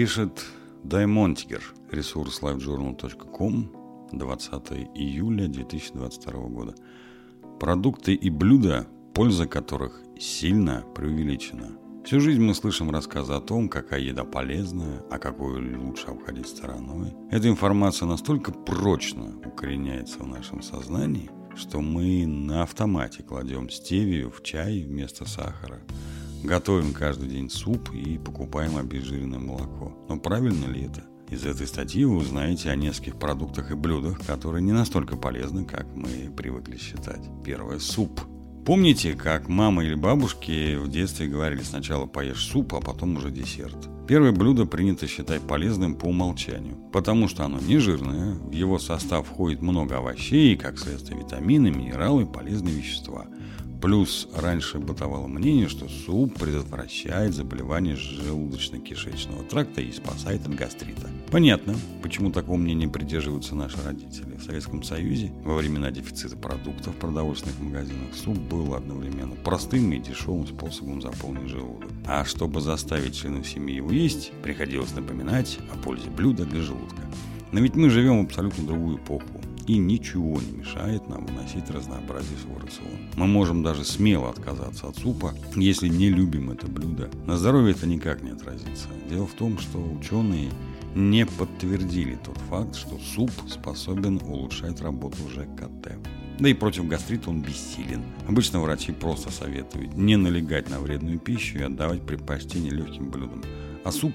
Пишет Даймонтигер, ресурс livejournal.com, 20 июля 2022 года. Продукты и блюда, польза которых сильно преувеличена. Всю жизнь мы слышим рассказы о том, какая еда полезная, а какую лучше обходить стороной. Эта информация настолько прочно укореняется в нашем сознании, что мы на автомате кладем стевию в чай вместо сахара. Готовим каждый день суп и покупаем обезжиренное молоко. Но правильно ли это? Из этой статьи вы узнаете о нескольких продуктах и блюдах, которые не настолько полезны, как мы привыкли считать. Первое – суп. Помните, как мама или бабушки в детстве говорили сначала поешь суп, а потом уже десерт? Первое блюдо принято считать полезным по умолчанию, потому что оно не жирное, в его состав входит много овощей и, как следствие, витамины, минералы, полезные вещества – Плюс раньше бытовало мнение, что суп предотвращает заболевания желудочно-кишечного тракта и спасает от гастрита. Понятно, почему такого мнения придерживаются наши родители. В Советском Союзе во времена дефицита продуктов в продовольственных магазинах суп был одновременно простым и дешевым способом заполнить желудок. А чтобы заставить членов семьи его есть, приходилось напоминать о пользе блюда для желудка. Но ведь мы живем в абсолютно другую эпоху и ничего не мешает нам выносить разнообразие в свой рацион. Мы можем даже смело отказаться от супа, если не любим это блюдо. На здоровье это никак не отразится. Дело в том, что ученые не подтвердили тот факт, что суп способен улучшать работу ЖКТ. Да и против гастрита он бессилен. Обычно врачи просто советуют не налегать на вредную пищу и отдавать предпочтение легким блюдам. А суп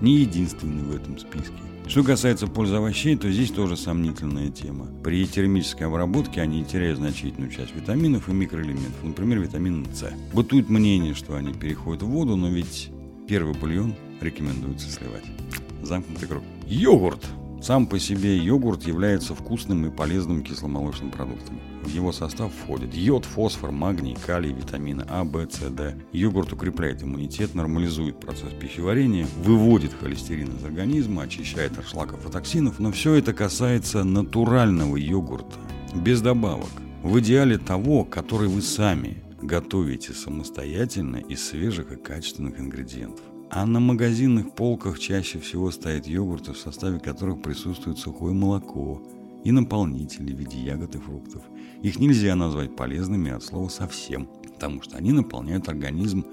не единственный в этом списке. Что касается пользы овощей, то здесь тоже сомнительная тема. При термической обработке они теряют значительную часть витаминов и микроэлементов, например, витамин С. Бытует мнение, что они переходят в воду, но ведь первый бульон рекомендуется сливать. Замкнутый круг. Йогурт. Сам по себе йогурт является вкусным и полезным кисломолочным продуктом. В его состав входят йод, фосфор, магний, калий, витамины А, В, С, Д. Йогурт укрепляет иммунитет, нормализует процесс пищеварения, выводит холестерин из организма, очищает от шлаков и токсинов, но все это касается натурального йогурта, без добавок. В идеале того, который вы сами готовите самостоятельно из свежих и качественных ингредиентов. А на магазинных полках чаще всего стоят йогурты, в составе которых присутствует сухое молоко и наполнители в виде ягод и фруктов. Их нельзя назвать полезными от слова совсем, потому что они наполняют организм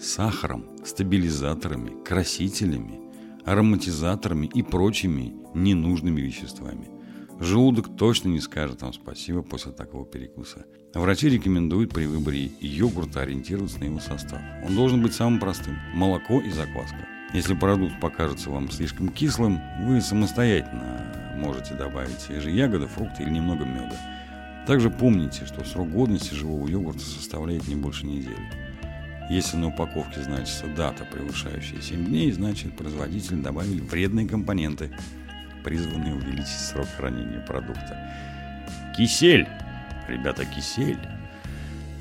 сахаром, стабилизаторами, красителями, ароматизаторами и прочими ненужными веществами. Желудок точно не скажет вам спасибо после такого перекуса. Врачи рекомендуют при выборе йогурта ориентироваться на его состав. Он должен быть самым простым – молоко и закваска. Если продукт покажется вам слишком кислым, вы самостоятельно можете добавить свежие ягоды, фрукты или немного меда. Также помните, что срок годности живого йогурта составляет не больше недели. Если на упаковке значится дата, превышающая 7 дней, значит производитель добавили вредные компоненты, призванные увеличить срок хранения продукта. Кисель. Ребята, кисель.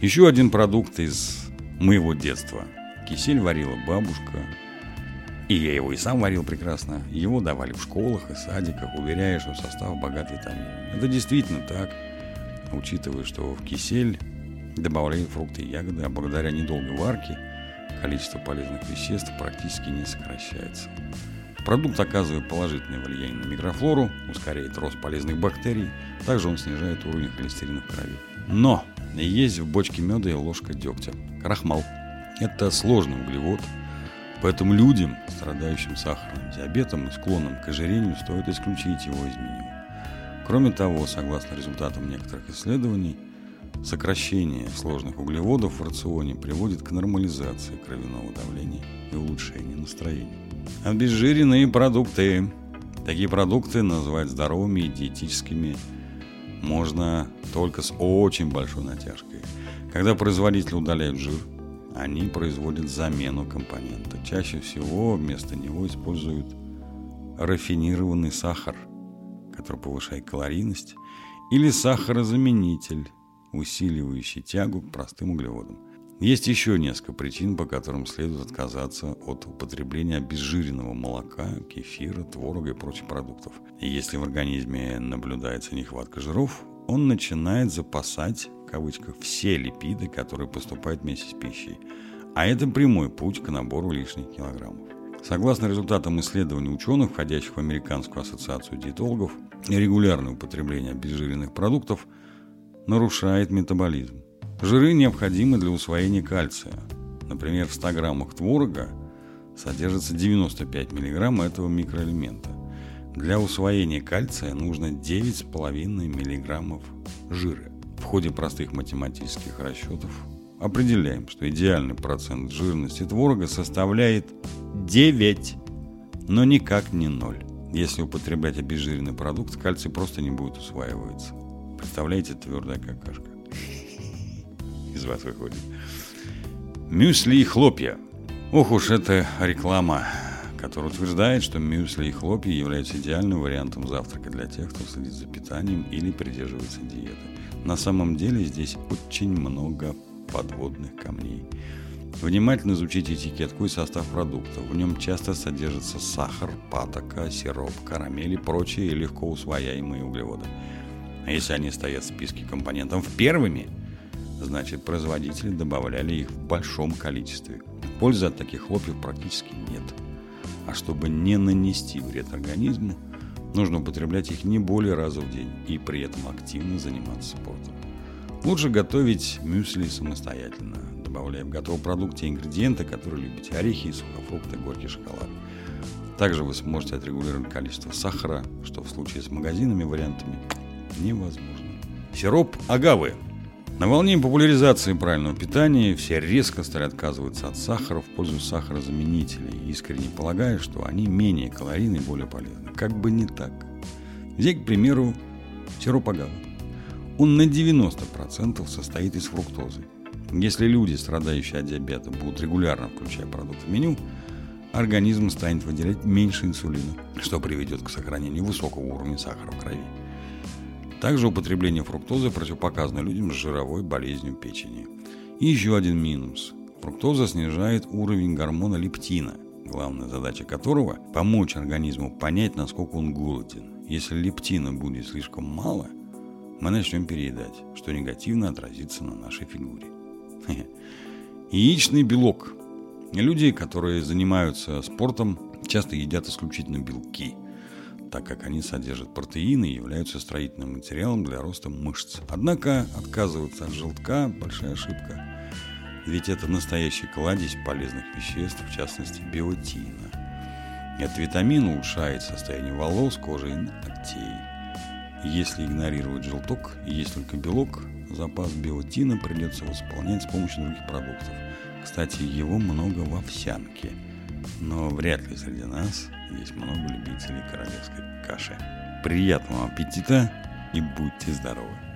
Еще один продукт из моего детства. Кисель варила бабушка. И я его и сам варил прекрасно. Его давали в школах и садиках, уверяя, что состав богат витаминами. Это действительно так учитывая, что в кисель добавляют фрукты и ягоды, а благодаря недолгой варке количество полезных веществ практически не сокращается. Продукт оказывает положительное влияние на микрофлору, ускоряет рост полезных бактерий, также он снижает уровень холестерина в крови. Но есть в бочке меда и ложка дегтя. Крахмал – это сложный углевод, поэтому людям, страдающим сахарным диабетом и склонным к ожирению, стоит исключить его из меню. Кроме того, согласно результатам некоторых исследований, сокращение сложных углеводов в рационе приводит к нормализации кровяного давления и улучшению настроения. Обезжиренные продукты. Такие продукты называть здоровыми и диетическими можно только с очень большой натяжкой. Когда производители удаляют жир, они производят замену компонента. Чаще всего вместо него используют рафинированный сахар – который повышает калорийность, или сахарозаменитель, усиливающий тягу к простым углеводам. Есть еще несколько причин, по которым следует отказаться от употребления обезжиренного молока, кефира, творога и прочих продуктов. И если в организме наблюдается нехватка жиров, он начинает запасать, в кавычках, все липиды, которые поступают вместе с пищей. А это прямой путь к набору лишних килограммов. Согласно результатам исследований ученых, входящих в Американскую ассоциацию диетологов, регулярное употребление обезжиренных продуктов нарушает метаболизм. Жиры необходимы для усвоения кальция. Например, в 100 граммах творога содержится 95 мг этого микроэлемента. Для усвоения кальция нужно 9,5 мг жира. В ходе простых математических расчетов определяем, что идеальный процент жирности творога составляет 9, но никак не 0. Если употреблять обезжиренный продукт, кальций просто не будет усваиваться. Представляете, твердая какашка. Из вас выходит. Мюсли и хлопья. Ох уж это реклама, которая утверждает, что мюсли и хлопья являются идеальным вариантом завтрака для тех, кто следит за питанием или придерживается диеты. На самом деле здесь очень много подводных камней. Внимательно изучите этикетку и состав продуктов. В нем часто содержится сахар, патока, сироп, карамель и прочие легко усвояемые углеводы. А если они стоят в списке компонентов первыми, значит производители добавляли их в большом количестве. Пользы от таких хлопьев практически нет. А чтобы не нанести вред организму, нужно употреблять их не более раза в день и при этом активно заниматься спортом. Лучше готовить мюсли самостоятельно, добавляя в готовый продукт те ингредиенты, которые любите. Орехи, сухофрукты, горький шоколад. Также вы сможете отрегулировать количество сахара, что в случае с магазинами вариантами невозможно. Сироп агавы. На волне популяризации правильного питания все резко стали отказываться от сахара в пользу сахарозаменителей, искренне полагая, что они менее калорийны и более полезны. Как бы не так. Взять, к примеру, сироп агавы. Он на 90% состоит из фруктозы. Если люди, страдающие от диабета, будут регулярно включать продукт в меню, организм станет выделять меньше инсулина, что приведет к сохранению высокого уровня сахара в крови. Также употребление фруктозы противопоказано людям с жировой болезнью печени. И еще один минус. Фруктоза снижает уровень гормона лептина, главная задача которого – помочь организму понять, насколько он голоден. Если лептина будет слишком мало, мы начнем переедать, что негативно отразится на нашей фигуре. Яичный белок. Люди, которые занимаются спортом, часто едят исключительно белки, так как они содержат протеины и являются строительным материалом для роста мышц. Однако отказываться от желтка – большая ошибка. Ведь это настоящий кладезь полезных веществ, в частности биотина. Этот витамин улучшает состояние волос, кожи и ногтей. Если игнорировать желток и есть только белок, запас биотина придется восполнять с помощью других продуктов. Кстати, его много в овсянке. Но вряд ли среди нас есть много любителей королевской каши. Приятного аппетита и будьте здоровы!